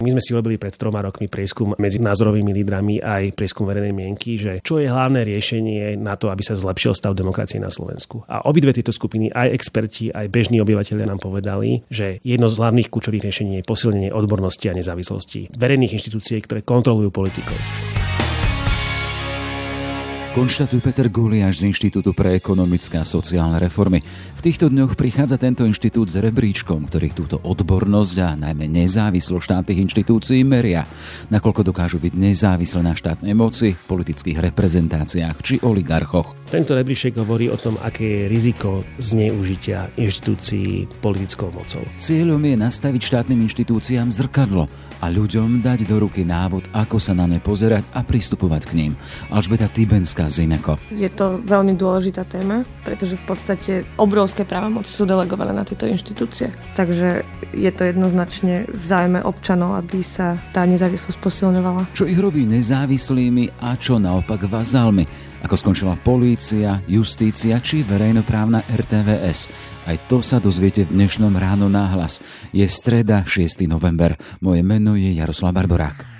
My sme si robili pred troma rokmi prieskum medzi názorovými lídrami aj prieskum verejnej mienky, že čo je hlavné riešenie na to, aby sa zlepšil stav demokracie na Slovensku. A obidve tieto skupiny, aj experti, aj bežní obyvateľia nám povedali, že jedno z hlavných kľúčových riešení je posilnenie odbornosti a nezávislosti verejných inštitúcií, ktoré kontrolujú politikov. Konštatuje Peter Guliáš z Inštitútu pre ekonomické a sociálne reformy. V týchto dňoch prichádza tento inštitút s rebríčkom, ktorý túto odbornosť a najmä nezávislosť štátnych inštitúcií meria. Nakoľko dokážu byť nezávislé na štátnej moci, politických reprezentáciách či oligarchoch. Tento rebríček hovorí o tom, aké je riziko zneužitia inštitúcií politickou mocou. Cieľom je nastaviť štátnym inštitúciám zrkadlo a ľuďom dať do ruky návod, ako sa na ne pozerať a pristupovať k ním. Alžbeta Tibenská z Ineko. Je to veľmi dôležitá téma, pretože v podstate obrovské právomoci sú delegované na tieto inštitúcie. Takže je to jednoznačne v zájme občanov, aby sa tá nezávislosť posilňovala. Čo ich robí nezávislými a čo naopak vazálmi? ako skončila polícia, justícia či verejnoprávna RTVS. Aj to sa dozviete v dnešnom ráno náhlas. Je streda 6. november. Moje meno je Jaroslav Barborák.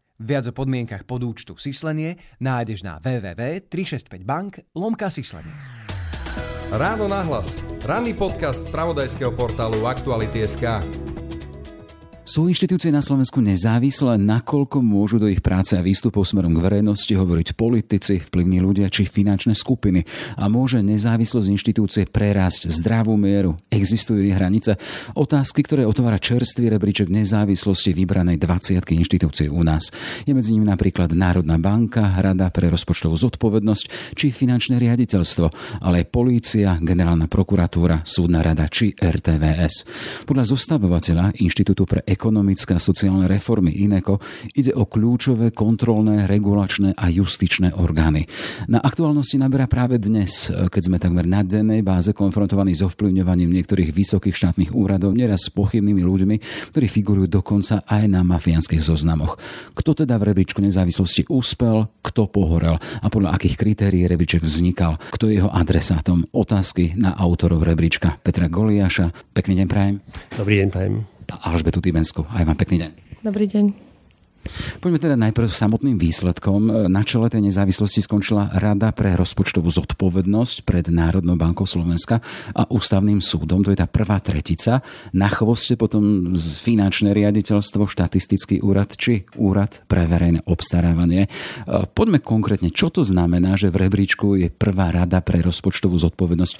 Viac o podmienkach podúčtu Sislenie nájdeš na www.365bank lomka Sislenie. Ráno nahlas. Ranný podcast z pravodajského portálu Aktuality.sk. Sú inštitúcie na Slovensku nezávislé, nakoľko môžu do ich práce a výstupov smerom k verejnosti hovoriť politici, vplyvní ľudia či finančné skupiny a môže nezávislosť inštitúcie prerásť zdravú mieru. Existujú ich hranice? Otázky, ktoré otvára čerstvý rebríček nezávislosti vybranej 20 inštitúcií u nás. Je medzi nimi napríklad Národná banka, Rada pre rozpočtovú zodpovednosť či finančné riaditeľstvo, ale aj polícia, generálna prokuratúra, súdna rada či RTVS. Podľa zostavovateľa Inštitútu pre ekonomické a sociálne reformy INECO ide o kľúčové kontrolné, regulačné a justičné orgány. Na aktuálnosti naberá práve dnes, keď sme takmer na dennej báze konfrontovaní s ovplyvňovaním niektorých vysokých štátnych úradov, neraz s pochybnými ľuďmi, ktorí figurujú dokonca aj na mafiánskych zoznamoch. Kto teda v rebríčku nezávislosti úspel, kto pohorel a podľa akých kritérií rebríček vznikal, kto je jeho adresátom. Otázky na autorov rebríčka Petra Goliáša. Pekný deň prajem. Dobrý deň prajem a Alžbetu Tibensku. Aj vám pekný deň. Dobrý deň. Poďme teda najprv samotným výsledkom. Na čele tej nezávislosti skončila Rada pre rozpočtovú zodpovednosť pred Národnou bankou Slovenska a Ústavným súdom. To je tá prvá tretica. Na chvoste potom finančné riaditeľstvo, štatistický úrad či úrad pre verejné obstarávanie. Poďme konkrétne, čo to znamená, že v rebríčku je prvá rada pre rozpočtovú zodpovednosť.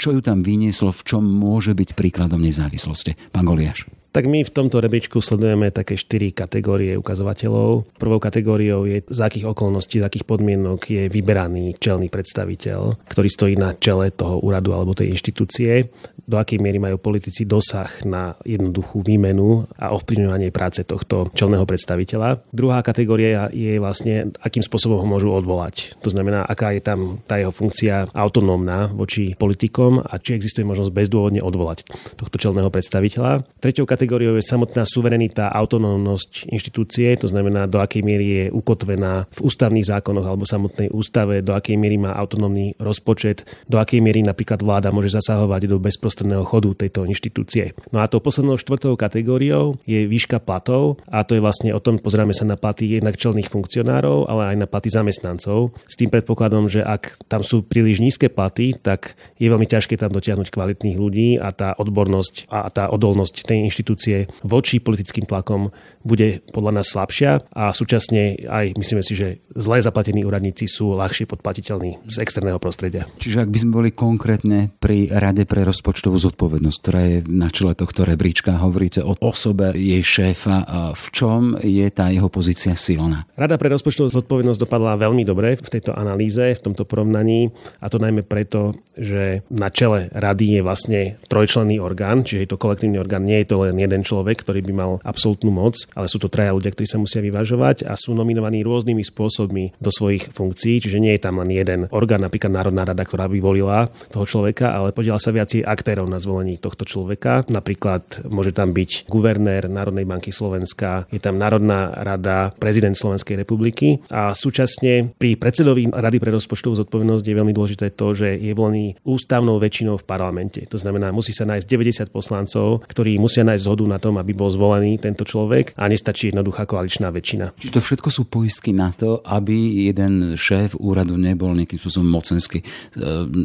Čo ju tam vynieslo, v čom môže byť príkladom nezávislosti? Pán Goliáš tak my v tomto rebríčku sledujeme také štyri kategórie ukazovateľov. Prvou kategóriou je, za akých okolností, za akých podmienok je vyberaný čelný predstaviteľ, ktorý stojí na čele toho úradu alebo tej inštitúcie, do akej miery majú politici dosah na jednoduchú výmenu a ovplyvňovanie práce tohto čelného predstaviteľa. Druhá kategória je vlastne, akým spôsobom ho môžu odvolať. To znamená, aká je tam tá jeho funkcia autonómna voči politikom a či existuje možnosť bezdôvodne odvolať tohto čelného predstaviteľa. Tretou kategóriou kategóriou je samotná suverenita, autonómnosť inštitúcie, to znamená, do akej miery je ukotvená v ústavných zákonoch alebo samotnej ústave, do akej miery má autonómny rozpočet, do akej miery napríklad vláda môže zasahovať do bezprostredného chodu tejto inštitúcie. No a tou poslednou štvrtou kategóriou je výška platov a to je vlastne o tom, pozrieme sa na platy jednak čelných funkcionárov, ale aj na platy zamestnancov. S tým predpokladom, že ak tam sú príliš nízke platy, tak je veľmi ťažké tam dotiahnuť kvalitných ľudí a tá odbornosť a tá odolnosť tej inštitúcie inštitúcie voči politickým tlakom bude podľa nás slabšia a súčasne aj myslíme si, že zle zaplatení úradníci sú ľahšie podplatiteľní z externého prostredia. Čiže ak by sme boli konkrétne pri Rade pre rozpočtovú zodpovednosť, ktorá je na čele tohto rebríčka, hovoríte o osobe jej šéfa, v čom je tá jeho pozícia silná? Rada pre rozpočtovú zodpovednosť dopadla veľmi dobre v tejto analýze, v tomto porovnaní a to najmä preto, že na čele rady je vlastne trojčlenný orgán, čiže je to kolektívny orgán, nie je to len jeden človek, ktorý by mal absolútnu moc, ale sú to traja ľudia, ktorí sa musia vyvažovať a sú nominovaní rôznymi spôsobmi do svojich funkcií, čiže nie je tam len jeden orgán, napríklad Národná rada, ktorá by volila toho človeka, ale podiela sa viac aktérov na zvolení tohto človeka. Napríklad môže tam byť guvernér Národnej banky Slovenska, je tam Národná rada, prezident Slovenskej republiky a súčasne pri predsedovi Rady pre rozpočtovú zodpovednosť je veľmi dôležité to, že je volený ústavnou väčšinou v parlamente. To znamená, musí sa nájsť 90 poslancov, ktorí musia nájsť zhodu na tom, aby bol zvolený tento človek a nestačí jednoduchá koaličná väčšina. Čiže to všetko sú poistky na to, aby jeden šéf úradu nebol nejakým spôsobom mocenský, e,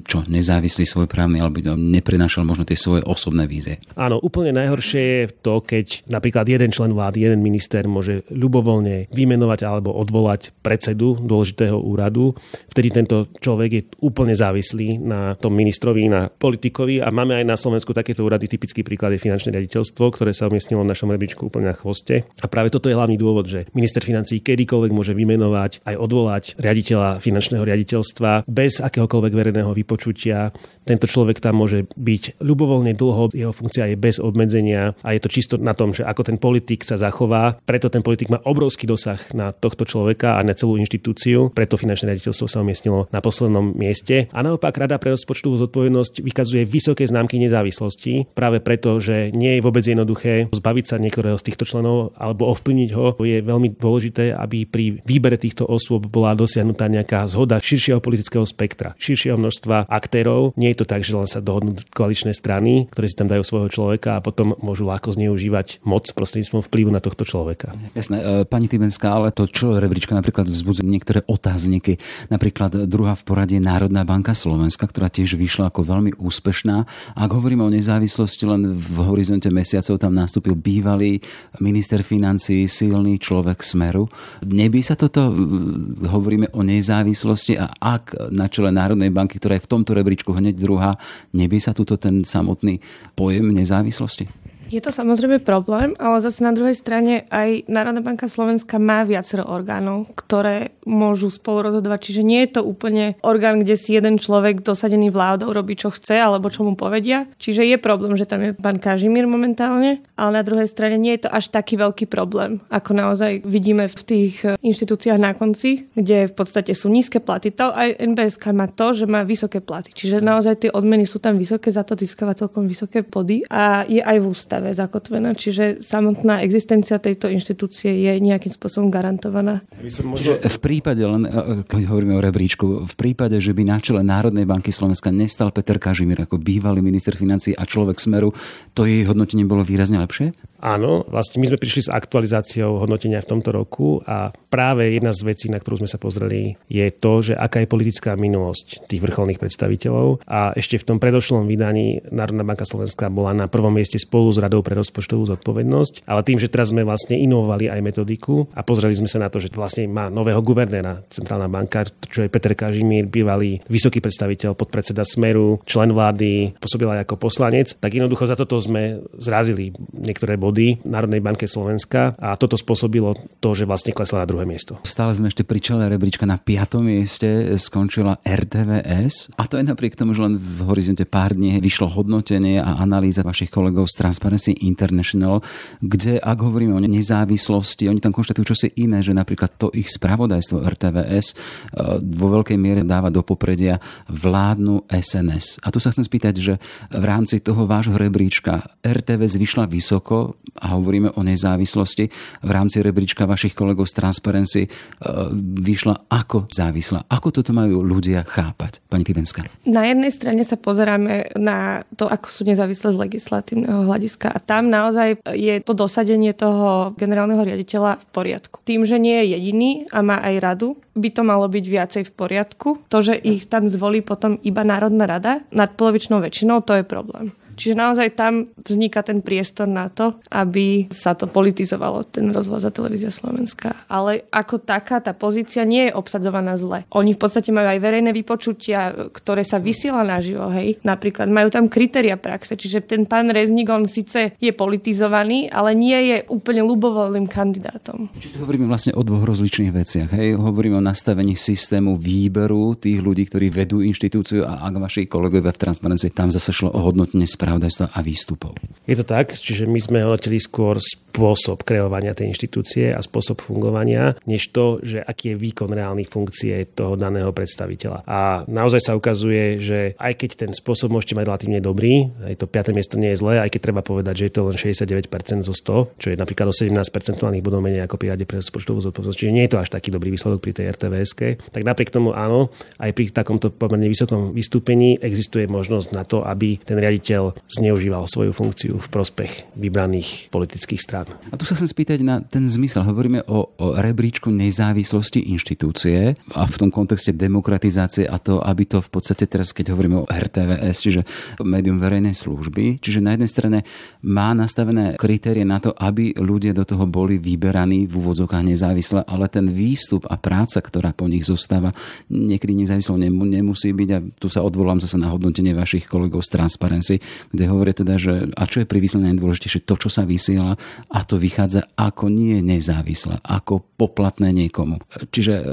čo nezávislý právny, alebo neprenášal možno tie svoje osobné vízie. Áno, úplne najhoršie je to, keď napríklad jeden člen vlády, jeden minister môže ľubovoľne vymenovať alebo odvolať predsedu dôležitého úradu. Vtedy tento človek je úplne závislý na tom ministrovi, na politikovi a máme aj na Slovensku takéto úrady. Typický príklad je finančné riaditeľstvo, ktoré sa umiestnilo v našom rebríčku úplne na chvoste. A práve toto je hlavný dôvod, že minister financí kedykoľvek môže vymenovať aj odvolať riaditeľa finančného riaditeľstva bez akéhokoľvek verejného vypočutia. Tento človek tam môže byť ľubovoľne dlho, jeho funkcia je bez obmedzenia a je to čisto na tom, že ako ten politik sa zachová. Preto ten politik má obrovský dosah na tohto človeka a na celú inštitúciu. Preto finančné riaditeľstvo sa umiestnilo na poslednom mieste. A naopak Rada pre rozpočtovú zodpovednosť vykazuje vysoké známky nezávislosti, práve preto, že nie je vôbec jednoduché zbaviť sa niektorého z týchto členov alebo ovplyvniť ho. Je veľmi dôležité, aby pri výbere týchto osôb bola dosiahnutá nejaká zhoda širšieho politického spektra, širšieho množstva aktérov. Nie je to tak, že len sa dohodnú koaličné strany, ktoré si tam dajú svojho človeka a potom môžu ľahko zneužívať moc prostredníctvom vplyvu na tohto človeka. Jasné, e, pani Tibenská, ale to čo rebríčka napríklad vzbudzuje niektoré otázniky. Napríklad druhá v poradí Národná banka Slovenska, ktorá tiež vyšla ako veľmi úspešná. Ak hovoríme o nezávislosti, len v horizonte mesiacov tam nastúpil bývalý minister financí, silný človek Smeru. Neby sa toto, hovoríme o nezávislosti a ak na čele Národnej banky, ktorá je v tomto rebríčku hneď druhá, neby sa tuto ten samotný pojem nezávislosti? Je to samozrejme problém, ale zase na druhej strane aj Národná banka Slovenska má viacero orgánov, ktoré môžu spolu rozhodovať. Čiže nie je to úplne orgán, kde si jeden človek dosadený vládou robí, čo chce alebo čo mu povedia. Čiže je problém, že tam je pán Kažimír momentálne, ale na druhej strane nie je to až taký veľký problém, ako naozaj vidíme v tých e, inštitúciách na konci, kde v podstate sú nízke platy. To aj NBSK má to, že má vysoké platy. Čiže naozaj tie odmeny sú tam vysoké, za to získava celkom vysoké pody a je aj v ústave ústave zakotvená, čiže samotná existencia tejto inštitúcie je nejakým spôsobom garantovaná. Čiže v prípade, len keď hovoríme o rebríčku, v prípade, že by na čele Národnej banky Slovenska nestal Peter Kažimír ako bývalý minister financí a človek Smeru, to jej hodnotenie bolo výrazne lepšie? Áno, vlastne my sme prišli s aktualizáciou hodnotenia v tomto roku a práve jedna z vecí, na ktorú sme sa pozreli, je to, že aká je politická minulosť tých vrcholných predstaviteľov. A ešte v tom predošlom vydaní Národná banka Slovenska bola na prvom mieste spolu s Radou pre rozpočtovú zodpovednosť, ale tým, že teraz sme vlastne inovovali aj metodiku a pozreli sme sa na to, že vlastne má nového guvernéra Centrálna banka, čo je Peter Kažimír, bývalý vysoký predstaviteľ, podpredseda Smeru, člen vlády, pôsobil aj ako poslanec, tak jednoducho za toto sme zrazili niektoré body body Národnej banke Slovenska a toto spôsobilo to, že vlastne klesla na druhé miesto. Stále sme ešte pri čele rebríčka na piatom mieste skončila RTVS a to je napriek tomu, že len v horizonte pár dní vyšlo hodnotenie a analýza vašich kolegov z Transparency International, kde ak hovoríme o nezávislosti, oni tam konštatujú čosi iné, že napríklad to ich spravodajstvo RTVS e, vo veľkej miere dáva do popredia vládnu SNS. A tu sa chcem spýtať, že v rámci toho vášho rebríčka RTVS vyšla vysoko, a hovoríme o nezávislosti, v rámci rebríčka vašich kolegov z Transparency e, vyšla ako závislá. Ako toto majú ľudia chápať, pani Kybenská? Na jednej strane sa pozeráme na to, ako sú nezávislé z legislatívneho hľadiska a tam naozaj je to dosadenie toho generálneho riaditeľa v poriadku. Tým, že nie je jediný a má aj radu, by to malo byť viacej v poriadku. To, že ich tam zvolí potom iba Národná rada nad polovičnou väčšinou, to je problém. Čiže naozaj tam vzniká ten priestor na to, aby sa to politizovalo, ten rozhlas a televízia Slovenska. Ale ako taká, tá pozícia nie je obsadzovaná zle. Oni v podstate majú aj verejné vypočutia, ktoré sa vysiela naživo, hej. Napríklad majú tam kritéria praxe, čiže ten pán Rezník, on síce je politizovaný, ale nie je úplne ľubovoľným kandidátom. Čiže hovoríme vlastne o dvoch rozličných veciach. Hej? Hovoríme o nastavení systému výberu tých ľudí, ktorí vedú inštitúciu a ak vaši kolegovia v Transparency tam zase šlo o hodnotenie správ spravodajstva a výstupov. Je to tak, čiže my sme hodnotili skôr spôsob kreovania tej inštitúcie a spôsob fungovania, než to, že aký je výkon reálnych funkcie toho daného predstaviteľa. A naozaj sa ukazuje, že aj keď ten spôsob môžete mať relatívne dobrý, aj to 5. miesto nie je zlé, aj keď treba povedať, že je to len 69% zo 100, čo je napríklad o 17 percentuálnych bodov menej ako pri rade pre rozpočtovú zodpovednosť, čiže nie je to až taký dobrý výsledok pri tej rtvs tak napriek tomu áno, aj pri takomto pomerne vysokom vystúpení existuje možnosť na to, aby ten riaditeľ zneužíval svoju funkciu v prospech vybraných politických strán. A tu sa chcem spýtať na ten zmysel. Hovoríme o, o rebríčku nezávislosti inštitúcie a v tom kontexte demokratizácie a to, aby to v podstate teraz, keď hovoríme o RTVS, čiže médium verejnej služby, čiže na jednej strane má nastavené kritérie na to, aby ľudia do toho boli vyberaní v úvodzovkách nezávisle, ale ten výstup a práca, ktorá po nich zostáva, niekedy nezávislo nemusí byť a tu sa odvolám zase na hodnotenie vašich kolegov z Transparency, kde hovoria teda, že a čo pri vysielaní najdôležitejšie, to, čo sa vysiela a to vychádza ako nie nezávisle, ako poplatné niekomu. Čiže e,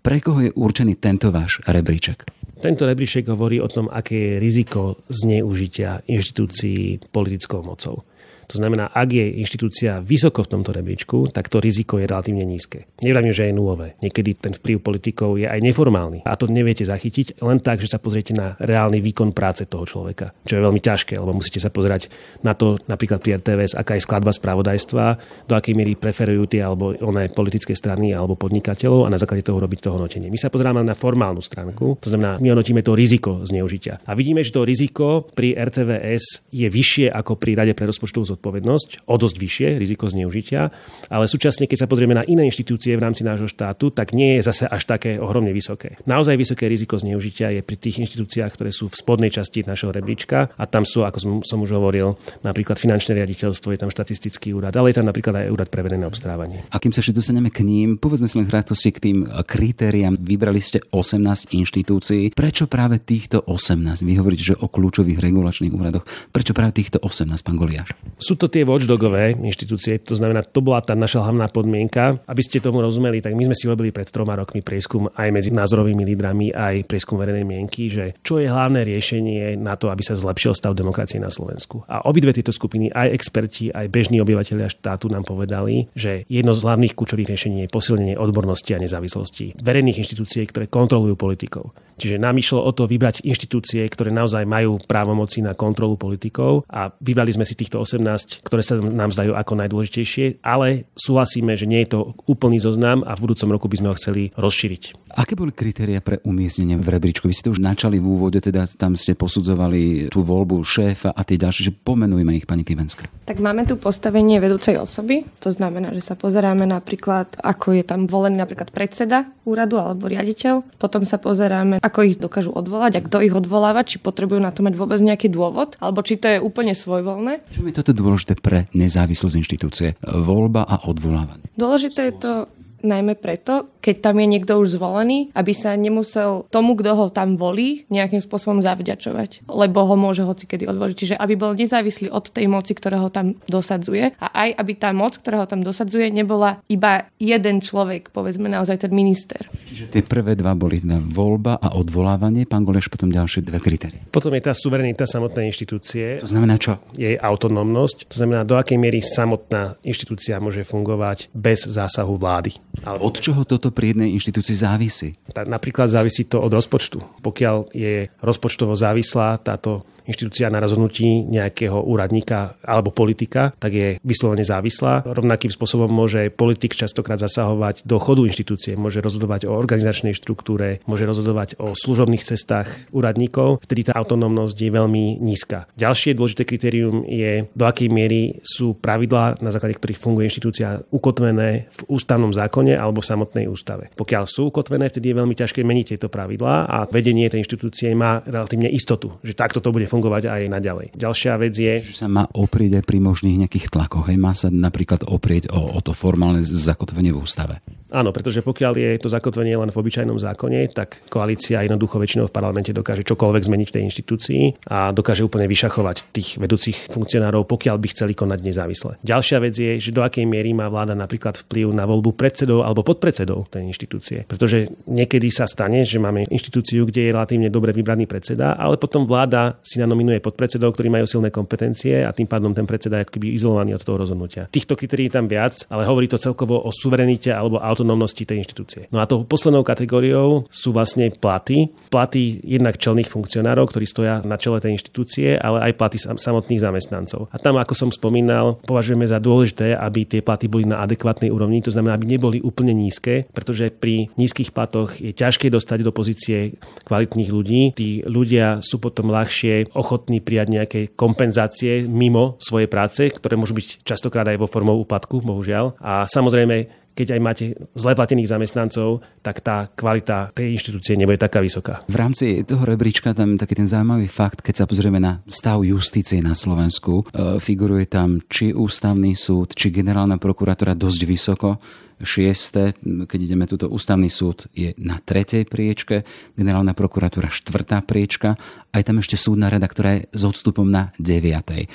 pre koho je určený tento váš rebríček? Tento rebríček hovorí o tom, aké je riziko zneužitia inštitúcií politickou mocou. To znamená, ak je inštitúcia vysoko v tomto rebríčku, tak to riziko je relatívne nízke. Nevravím, že je nulové. Niekedy ten vplyv politikov je aj neformálny. A to neviete zachytiť len tak, že sa pozriete na reálny výkon práce toho človeka, čo je veľmi ťažké, lebo musíte sa pozerať na to, napríklad pri RTVS, aká je skladba spravodajstva, do akej miery preferujú tie alebo oné politické strany alebo podnikateľov a na základe toho robiť toho hodnotenie. My sa pozeráme na formálnu stránku, to znamená, my hodnotíme to riziko zneužitia. A vidíme, že to riziko pri RTVS je vyššie ako pri Rade pre rozpočtovú zodpovednosť, o dosť vyššie riziko zneužitia, ale súčasne, keď sa pozrieme na iné inštitúcie v rámci nášho štátu, tak nie je zase až také ohromne vysoké. Naozaj vysoké riziko zneužitia je pri tých inštitúciách, ktoré sú v spodnej časti našeho rebríčka a tam sú, ako som, som už hovoril, napríklad finančné riaditeľstvo, je tam štatistický úrad, ale je tam napríklad aj úrad pre verejné obstarávanie. A kým sa ešte dostaneme k ním, povedzme si len k tým kritériám. Vybrali ste 18 inštitúcií. Prečo práve týchto 18? Vy hovoríte, že o kľúčových regulačných úradoch. Prečo práve týchto 18, pán Goliáš? Sú to tie watchdogové inštitúcie, to znamená, to bola tá naša hlavná podmienka. Aby ste tomu rozumeli, tak my sme si robili pred troma rokmi prieskum aj medzi názorovými lídrami, aj prieskum verejnej mienky, že čo je hlavné riešenie na to, aby sa zlepšil stav demokracie na Slovensku. A obidve tieto skupiny, aj experti, aj bežní obyvateľia štátu nám povedali, že jedno z hlavných kľúčových riešení je posilnenie odbornosti a nezávislosti verejných inštitúcií, ktoré kontrolujú politikov. Čiže nám išlo o to vybrať inštitúcie, ktoré naozaj majú právomoci na kontrolu politikov a vybrali sme si týchto 18, ktoré sa nám zdajú ako najdôležitejšie, ale súhlasíme, že nie je to úplný zoznam a v budúcom roku by sme ho chceli rozšíriť. Aké boli kritéria pre umiestnenie v rebríčku? Vy ste už načali v úvode, teda tam ste posudzovali tú voľbu šéfa a tie ďalšie, že pomenujme ich, pani Tivenská. Tak máme tu postavenie vedúcej osoby, to znamená, že sa pozeráme napríklad, ako je tam volený napríklad predseda úradu alebo riaditeľ. Potom sa pozeráme, ako ich dokážu odvolať a kto ich odvoláva, či potrebujú na to mať vôbec nejaký dôvod, alebo či to je úplne svojvoľné. Čo je toto dôležité pre nezávislosť inštitúcie? Voľba a odvolávanie. Dôležité je to najmä preto, keď tam je niekto už zvolený, aby sa nemusel tomu, kto ho tam volí, nejakým spôsobom zavďačovať, lebo ho môže hoci kedy odvoliť. Čiže aby bol nezávislý od tej moci, ktorá ho tam dosadzuje a aj aby tá moc, ktorá ho tam dosadzuje, nebola iba jeden človek, povedzme naozaj ten minister. Čiže tie prvé dva boli na voľba a odvolávanie, pán Goleš potom ďalšie dve kritérie. Potom je tá suverenita samotnej inštitúcie. To znamená čo? Jej autonómnosť. To znamená, do akej miery samotná inštitúcia môže fungovať bez zásahu vlády. Ale... Od čoho toto pri jednej inštitúcii závisí? Napríklad závisí to od rozpočtu. Pokiaľ je rozpočtovo závislá táto inštitúcia na rozhodnutí nejakého úradníka alebo politika, tak je vyslovene závislá. Rovnakým spôsobom môže politik častokrát zasahovať do chodu inštitúcie, môže rozhodovať o organizačnej štruktúre, môže rozhodovať o služobných cestách úradníkov, vtedy tá autonómnosť je veľmi nízka. Ďalšie dôležité kritérium je, do akej miery sú pravidlá, na základe ktorých funguje inštitúcia, ukotvené v ústavnom zákone alebo v samotnej ústave. Pokiaľ sú ukotvené, vtedy je veľmi ťažké meniť tieto pravidlá a vedenie tej inštitúcie má relatívne istotu, že takto to bude fungovať aj naďalej. Ďalšia vec je... Že sa má oprieť aj pri možných nejakých tlakoch. Hej? Má sa napríklad oprieť o, o to formálne zakotvenie v ústave. Áno, pretože pokiaľ je to zakotvenie len v obyčajnom zákone, tak koalícia jednoducho väčšinou v parlamente dokáže čokoľvek zmeniť v tej inštitúcii a dokáže úplne vyšachovať tých vedúcich funkcionárov, pokiaľ by chceli konať nezávisle. Ďalšia vec je, že do akej miery má vláda napríklad vplyv na voľbu predsedov alebo podpredsedov tej inštitúcie. Pretože niekedy sa stane, že máme inštitúciu, kde je relatívne dobre vybraný predseda, ale potom vláda si nanominuje podpredsedov, ktorí majú silné kompetencie a tým pádom ten predseda je akoby izolovaný od toho rozhodnutia. Týchto kritérií tam viac, ale hovorí to celkovo o suverenite alebo autonómnosti tej inštitúcie. No a tou poslednou kategóriou sú vlastne platy. Platy jednak čelných funkcionárov, ktorí stoja na čele tej inštitúcie, ale aj platy samotných zamestnancov. A tam, ako som spomínal, považujeme za dôležité, aby tie platy boli na adekvátnej úrovni, to znamená, aby neboli úplne nízke, pretože pri nízkych platoch je ťažké dostať do pozície kvalitných ľudí. Tí ľudia sú potom ľahšie ochotní prijať nejaké kompenzácie mimo svojej práce, ktoré môžu byť častokrát aj vo formou úpadku, bohužiaľ. A samozrejme, keď aj máte zle platených zamestnancov, tak tá kvalita tej inštitúcie nebude taká vysoká. V rámci toho rebríčka tam taký ten zaujímavý fakt, keď sa pozrieme na stav justície na Slovensku, e, figuruje tam či ústavný súd, či generálna prokuratúra dosť vysoko šieste, keď ideme túto ústavný súd, je na tretej priečke, generálna prokuratúra štvrtá priečka, aj tam ešte súdna rada, ktorá je s odstupom na deviatej.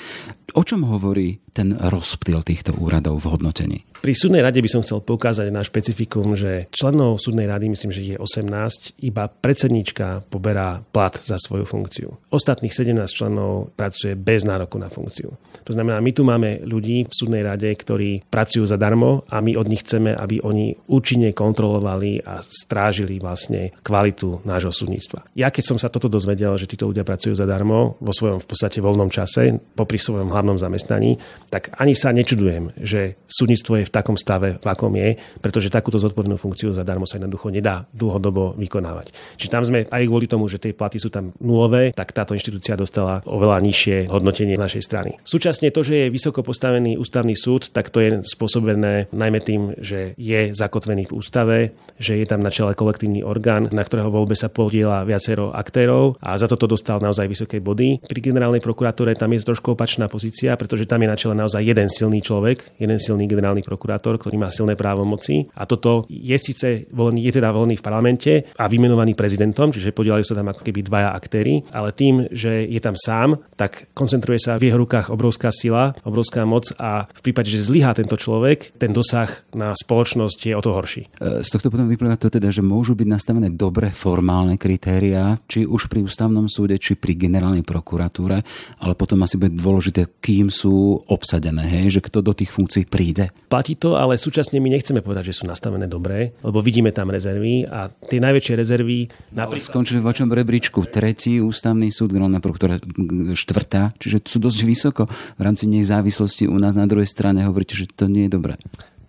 O čom hovorí ten rozptyl týchto úradov v hodnotení? Pri súdnej rade by som chcel poukázať na špecifikum, že členov súdnej rady, myslím, že je 18, iba predsednička poberá plat za svoju funkciu. Ostatných 17 členov pracuje bez nároku na funkciu. To znamená, my tu máme ľudí v súdnej rade, ktorí pracujú zadarmo a my od nich chceme, aby oni účinne kontrolovali a strážili vlastne kvalitu nášho súdnictva. Ja keď som sa toto dozvedel, že títo ľudia pracujú zadarmo vo svojom v podstate voľnom čase, popri svojom hlavnom zamestnaní, tak ani sa nečudujem, že súdnictvo je v takom stave, v akom je, pretože takúto zodpovednú funkciu zadarmo sa jednoducho nedá dlhodobo vykonávať. Čiže tam sme aj kvôli tomu, že tie platy sú tam nulové, tak táto inštitúcia dostala oveľa nižšie hodnotenie našej strany. Súčasne to, že je vysoko postavený ústavný súd, tak to je spôsobené najmä tým, že je zakotvený v ústave, že je tam na čele kolektívny orgán, na ktorého voľbe sa podiela viacero aktérov a za toto dostal naozaj vysoké body. Pri generálnej prokuratúre tam je trošku opačná pozícia, pretože tam je na čele naozaj jeden silný človek, jeden silný generálny prokurátor, ktorý má silné právomoci. A toto je síce volený, je teda volený v parlamente a vymenovaný prezidentom, čiže podielajú sa tam ako keby dvaja aktéry, ale tým, že je tam sám, tak koncentruje sa v jeho rukách obrovská sila, obrovská moc a v prípade, že zlyhá tento človek, ten dosah na spoločnosť je o to horší. E, z tohto potom vyplýva to teda, že môžu byť nastavené dobre formálne kritériá, či už pri ústavnom súde, či pri generálnej prokuratúre, ale potom asi bude dôležité, kým sú obsadené, hej, že kto do tých funkcií príde. Platí to, ale súčasne my nechceme povedať, že sú nastavené dobré, lebo vidíme tam rezervy a tie najväčšie rezervy... No, napríklad... Skončili v vašom rebríčku tretí ústavný súd, generálna prokuratúra štvrtá, čiže sú dosť vysoko v rámci nezávislosti u nás na druhej strane hovoríte, že to nie je dobré.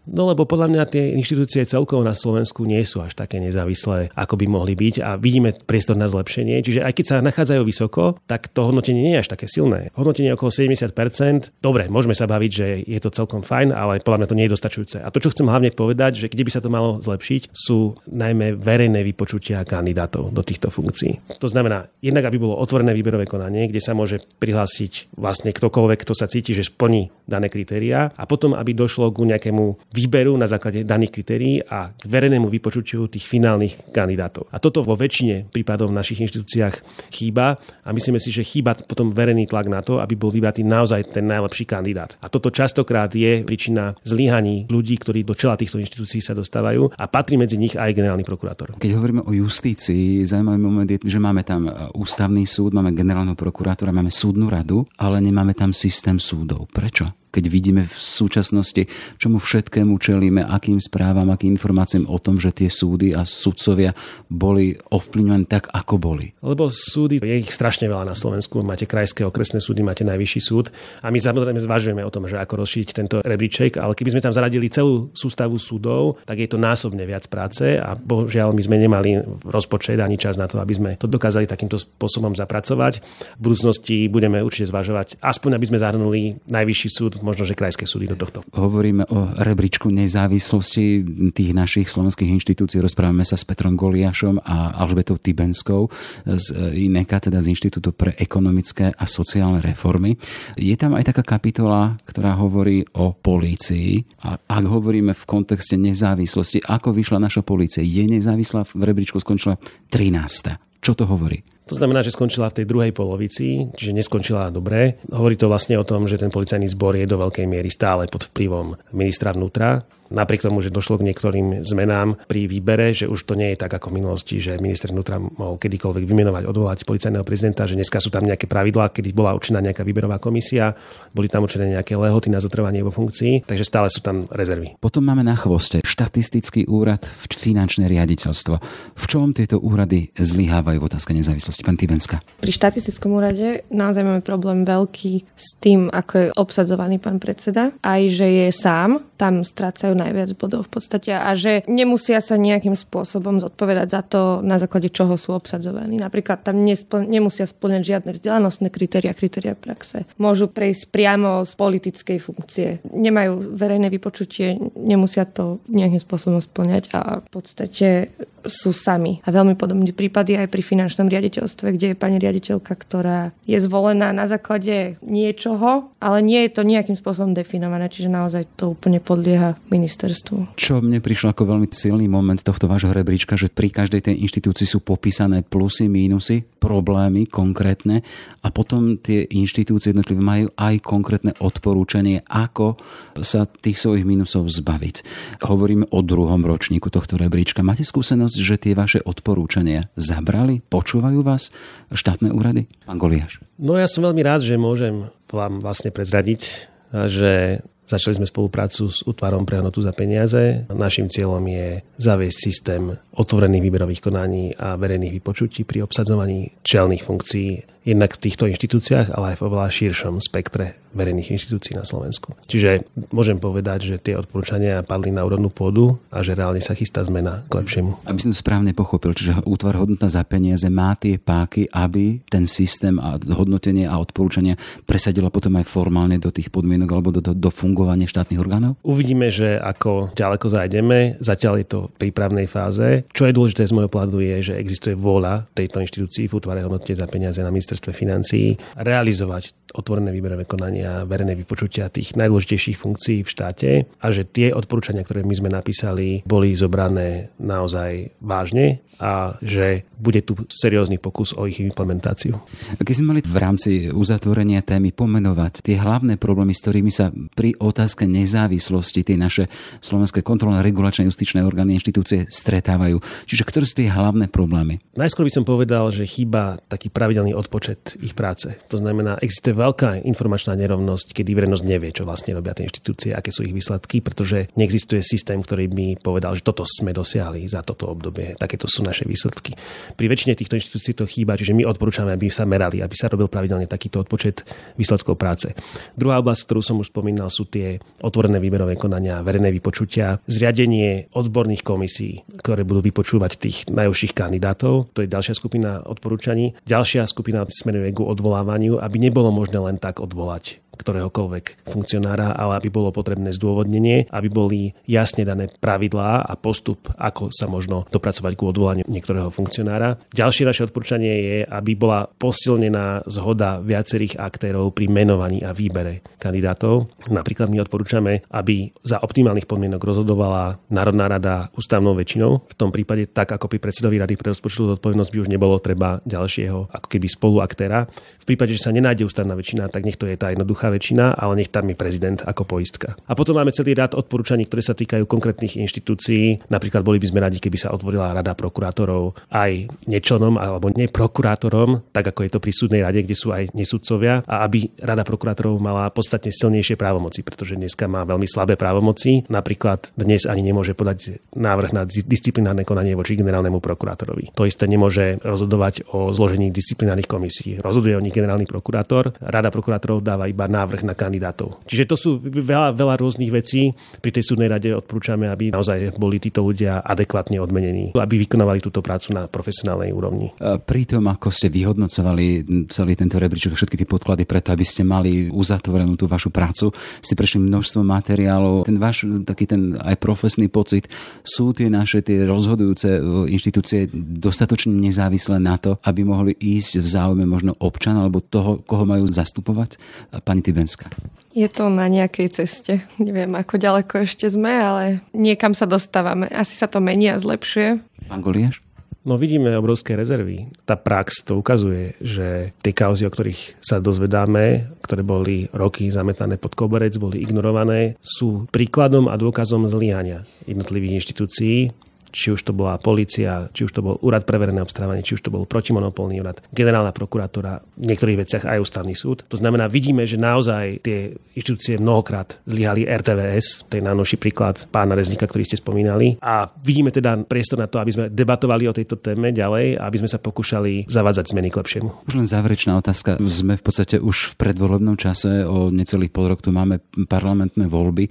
No lebo podľa mňa tie inštitúcie celkovo na Slovensku nie sú až také nezávislé, ako by mohli byť a vidíme priestor na zlepšenie. Čiže aj keď sa nachádzajú vysoko, tak to hodnotenie nie je až také silné. Hodnotenie okolo 70%, dobre, môžeme sa baviť, že je to celkom fajn, ale podľa mňa to nie je dostačujúce. A to, čo chcem hlavne povedať, že kde by sa to malo zlepšiť, sú najmä verejné vypočutia kandidátov do týchto funkcií. To znamená, jednak aby bolo otvorené výberové konanie, kde sa môže prihlásiť vlastne ktokoľvek, kto sa cíti, že splní dané kritériá a potom, aby došlo ku nejakému výberu na základe daných kritérií a k verejnému vypočutiu tých finálnych kandidátov. A toto vo väčšine prípadov v našich inštitúciách chýba a myslíme si, že chýba potom verejný tlak na to, aby bol vybratý naozaj ten najlepší kandidát. A toto častokrát je príčina zlyhaní ľudí, ktorí do čela týchto inštitúcií sa dostávajú a patrí medzi nich aj generálny prokurátor. Keď hovoríme o justícii, zaujímavý moment je, že máme tam e, ústavný súd, máme generálneho prokurátora, máme súdnu radu, ale nemáme tam systém súdov. Prečo? Keď vidíme v súčasnosti, čomu všetkému čelíme, akým správam, akým informáciám o tom, že tie súdy a sudcovia boli ovplyvňované tak, ako boli. Lebo súdy, je ich strašne veľa na Slovensku. Máte krajské okresné súdy, máte najvyšší súd a my samozrejme zvažujeme o tom, že ako rozšíriť tento rebríček, ale keby sme tam zaradili celú sústavu súdov, tak je to násobne viac práce a bohužiaľ my sme nemali rozpočet ani čas na to, aby sme to dokázali takýmto spôsobom zapracovať. V budúcnosti budeme určite zvažovať, aspoň aby sme zahrnuli najvyšší súd možno, že krajské súdy do tohto. Hovoríme o rebríčku nezávislosti tých našich slovenských inštitúcií. Rozprávame sa s Petrom Goliašom a Alžbetou Tibenskou z INEKA, teda z Inštitútu pre ekonomické a sociálne reformy. Je tam aj taká kapitola, ktorá hovorí o polícii. A ak hovoríme v kontexte nezávislosti, ako vyšla naša polícia? Je nezávislá? V rebríčku skončila 13. Čo to hovorí? To znamená, že skončila v tej druhej polovici, čiže neskončila dobre. Hovorí to vlastne o tom, že ten policajný zbor je do veľkej miery stále pod vplyvom ministra vnútra napriek tomu, že došlo k niektorým zmenám pri výbere, že už to nie je tak ako v minulosti, že minister vnútra mohol kedykoľvek vymenovať, odvolať policajného prezidenta, že dneska sú tam nejaké pravidlá, kedy bola určená nejaká výberová komisia, boli tam určené nejaké lehoty na zotrvanie vo funkcii, takže stále sú tam rezervy. Potom máme na chvoste štatistický úrad, finančné riaditeľstvo. V čom tieto úrady zlyhávajú v otázke nezávislosti? Pán Tibenska. Pri štatistickom úrade naozaj máme problém veľký s tým, ako je obsadzovaný pán predseda, aj že je sám, tam strácajú najviac bodov v podstate a že nemusia sa nejakým spôsobom zodpovedať za to, na základe čoho sú obsadzovaní. Napríklad tam nespl- nemusia splňať žiadne vzdelanostné kritéria, kritéria praxe. Môžu prejsť priamo z politickej funkcie. Nemajú verejné vypočutie, nemusia to nejakým spôsobom splňať a v podstate sú sami. A veľmi podobné prípady aj pri finančnom riaditeľstve, kde je pani riaditeľka, ktorá je zvolená na základe niečoho, ale nie je to nejakým spôsobom definované, čiže naozaj to úplne podlieha ministerstvu ministerstvu. Čo mne prišlo ako veľmi silný moment tohto vášho rebríčka, že pri každej tej inštitúcii sú popísané plusy, mínusy, problémy konkrétne a potom tie inštitúcie jednotlivé majú aj konkrétne odporúčanie, ako sa tých svojich mínusov zbaviť. Hovoríme o druhom ročníku tohto rebríčka. Máte skúsenosť, že tie vaše odporúčania zabrali? Počúvajú vás štátne úrady? Pán Goliáš. No ja som veľmi rád, že môžem vám vlastne prezradiť, že Začali sme spoluprácu s útvarom pre hodnotu za peniaze. Našim cieľom je zaviesť systém otvorených výberových konaní a verejných vypočutí pri obsadzovaní čelných funkcií jednak v týchto inštitúciách, ale aj v oveľa širšom spektre verejných inštitúcií na Slovensku. Čiže môžem povedať, že tie odporúčania padli na úrodnú pôdu a že reálne sa chystá zmena k lepšiemu. Aby som to správne pochopil, čiže útvar hodnota za peniaze má tie páky, aby ten systém a hodnotenie a odporúčania presadila potom aj formálne do tých podmienok alebo do, do, do fungovania štátnych orgánov? Uvidíme, že ako ďaleko zajdeme. Zatiaľ je to v prípravnej fáze. Čo je dôležité z môjho pohľadu je, že existuje vôľa tejto inštitúcii v útvare hodnote za peniaze na ministerstve financií realizovať otvorené výberové konania, verejné vypočutia tých najdôležitejších funkcií v štáte a že tie odporúčania, ktoré my sme napísali, boli zobrané naozaj vážne a že bude tu seriózny pokus o ich implementáciu. Keď sme mali v rámci uzatvorenia témy pomenovať tie hlavné problémy, s ktorými sa pri otázke nezávislosti tie naše slovenské kontrolné, regulačné, justičné orgány, inštitúcie stretávajú. Čiže ktoré sú tie hlavné problémy? Najskôr by som povedal, že chýba taký pravidelný odpočet ich práce. To znamená, existuje veľká informačná nerovnosť, kedy verejnosť nevie, čo vlastne robia tie inštitúcie, aké sú ich výsledky, pretože neexistuje systém, ktorý by povedal, že toto sme dosiahli za toto obdobie, takéto sú naše výsledky. Pri väčšine týchto inštitúcií to chýba, čiže my odporúčame, aby sa merali, aby sa robil pravidelne takýto odpočet výsledkov práce. Druhá oblasť, ktorú som už spomínal, sú tie otvorené výberové konania, verejné vypočutia, zriadenie odborných komisí, ktoré budú vypočúvať tých najúžších kandidátov. To je ďalšia skupina odporúčaní. Ďalšia skupina smeruje ku odvolávaniu, aby nebolo možné len tak odvolať ktoréhokoľvek funkcionára, ale aby bolo potrebné zdôvodnenie, aby boli jasne dané pravidlá a postup, ako sa možno dopracovať ku odvolaniu niektorého funkcionára. Ďalšie naše odporúčanie je, aby bola posilnená zhoda viacerých aktérov pri menovaní a výbere kandidátov. Napríklad my odporúčame, aby za optimálnych podmienok rozhodovala Národná rada ústavnou väčšinou. V tom prípade, tak ako pri predsedovi rady pre rozpočtovú zodpovednosť by už nebolo treba ďalšieho ako keby spoluaktéra. V prípade, že sa nenájde ústavná väčšina, tak nech to je tá jednoduchá veľká väčšina, ale nech tam je prezident ako poistka. A potom máme celý rád odporúčaní, ktoré sa týkajú konkrétnych inštitúcií. Napríklad boli by sme radi, keby sa otvorila rada prokurátorov aj nečlenom alebo neprokurátorom, tak ako je to pri súdnej rade, kde sú aj nesudcovia, a aby rada prokurátorov mala podstatne silnejšie právomoci, pretože dneska má veľmi slabé právomoci. Napríklad dnes ani nemôže podať návrh na disciplinárne konanie voči generálnemu prokurátorovi. To isté nemôže rozhodovať o zložení disciplinárnych komisí. Rozhoduje o nich generálny prokurátor. Rada prokurátorov dáva iba návrh na kandidátov. Čiže to sú veľa, veľa rôznych vecí. Pri tej súdnej rade odporúčame, aby naozaj boli títo ľudia adekvátne odmenení, aby vykonávali túto prácu na profesionálnej úrovni. Pri tom, ako ste vyhodnocovali celý tento rebríček, všetky tie podklady preto, aby ste mali uzatvorenú tú vašu prácu, ste prešli množstvo materiálov. Ten váš taký ten aj profesný pocit, sú tie naše tie rozhodujúce inštitúcie dostatočne nezávislé na to, aby mohli ísť v záujme možno občana alebo toho, koho majú zastupovať? Pani Tibenská. Je to na nejakej ceste. Neviem, ako ďaleko ešte sme, ale niekam sa dostávame. Asi sa to mení a zlepšuje. Pán Goliáš? No vidíme obrovské rezervy. Tá prax to ukazuje, že tie kauzy, o ktorých sa dozvedáme, ktoré boli roky zametané pod koberec, boli ignorované, sú príkladom a dôkazom zlyhania jednotlivých inštitúcií či už to bola policia, či už to bol úrad pre verejné obstarávanie, či už to bol protimonopolný úrad, generálna prokuratúra, v niektorých veciach aj ústavný súd. To znamená, vidíme, že naozaj tie inštitúcie mnohokrát zlyhali RTVS, to je najnovší príklad pána Reznika, ktorý ste spomínali. A vidíme teda priestor na to, aby sme debatovali o tejto téme ďalej a aby sme sa pokúšali zavádzať zmeny k lepšiemu. Už len záverečná otázka. Sme v podstate už v predvolebnom čase, o necelý pol rok tu máme parlamentné voľby.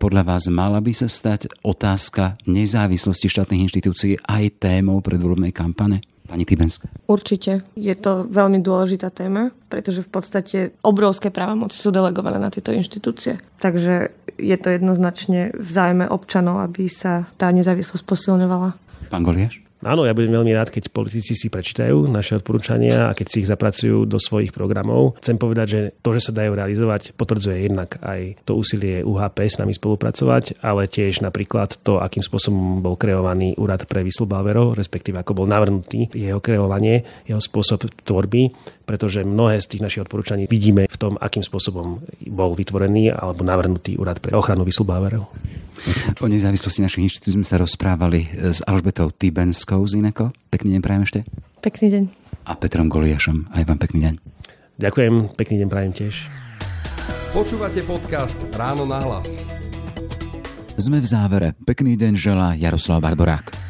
Podľa vás mala by sa stať otázka nezávislosti nezávislosti štátnych inštitúcií aj témou predvolebnej kampane? Pani Tibenská. Určite. Je to veľmi dôležitá téma, pretože v podstate obrovské právomoci sú delegované na tieto inštitúcie. Takže je to jednoznačne v zájme občanov, aby sa tá nezávislosť posilňovala. Pán Goliáš? Áno, ja budem veľmi rád, keď politici si prečítajú naše odporúčania a keď si ich zapracujú do svojich programov. Chcem povedať, že to, že sa dajú realizovať, potvrdzuje jednak aj to úsilie UHP s nami spolupracovať, ale tiež napríklad to, akým spôsobom bol kreovaný úrad pre whistleblowerov, respektíve ako bol navrhnutý jeho kreovanie, jeho spôsob tvorby, pretože mnohé z tých našich odporúčaní vidíme v tom, akým spôsobom bol vytvorený alebo navrhnutý úrad pre ochranu whistleblowerov. O nezávislosti našich inštitúcií sme sa rozprávali s Alžbetou Tibenskou z Ineko. Pekný deň prajem ešte. Pekný deň. A Petrom Goliašom. Aj vám pekný deň. Ďakujem, pekný deň prajem tiež. Počúvate podcast Ráno na hlas. Sme v závere. Pekný deň želá Jaroslav Barborák.